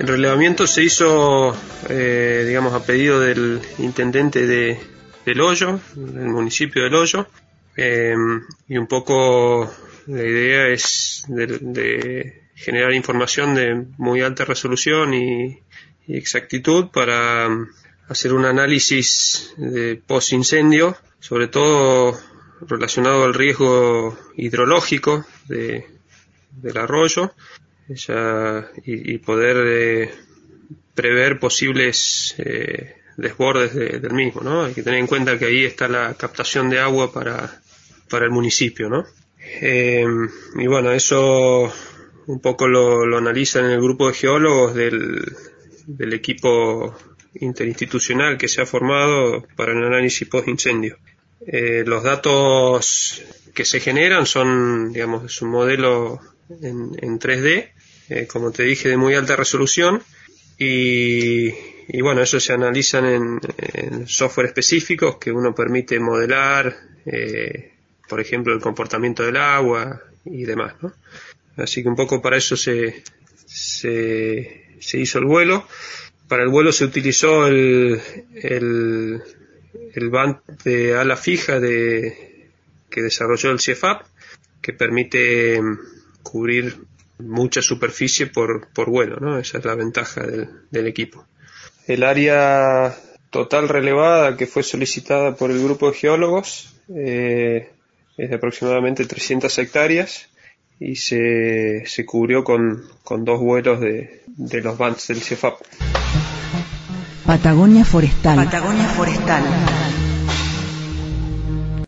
El relevamiento se hizo, eh, digamos, a pedido del intendente de, del Hoyo, del municipio del Hoyo, eh, y un poco la idea es de, generar información de muy alta resolución y, exactitud para hacer un análisis de post incendio, sobre todo relacionado al riesgo hidrológico de, del arroyo y, poder eh, prever posibles eh, desbordes del mismo, ¿no? Hay que tener en cuenta que ahí está la captación de agua para, para el municipio, ¿no? Eh, y bueno, eso un poco lo, lo, analizan en el grupo de geólogos del, del equipo interinstitucional que se ha formado para el análisis post-incendio. Eh, los datos que se generan son, digamos, es un modelo en, en 3D, eh, como te dije, de muy alta resolución y, y bueno, eso se analizan en, software específicos que uno permite modelar, eh, por ejemplo, el comportamiento del agua y demás. Así que un poco para eso se, se, hizo el vuelo. Para el vuelo se utilizó el, el, el band de ala fija de, que desarrolló el CFAP, que permite cubrir mucha superficie por, por vuelo, ¿no? Esa es la ventaja del, del equipo. El área total relevada que fue solicitada por el grupo de geólogos eh, es de aproximadamente 300 hectáreas y se, se cubrió con, con dos vuelos de, de los bands del CEFAP. Patagonia Forestal. Patagonia Forestal.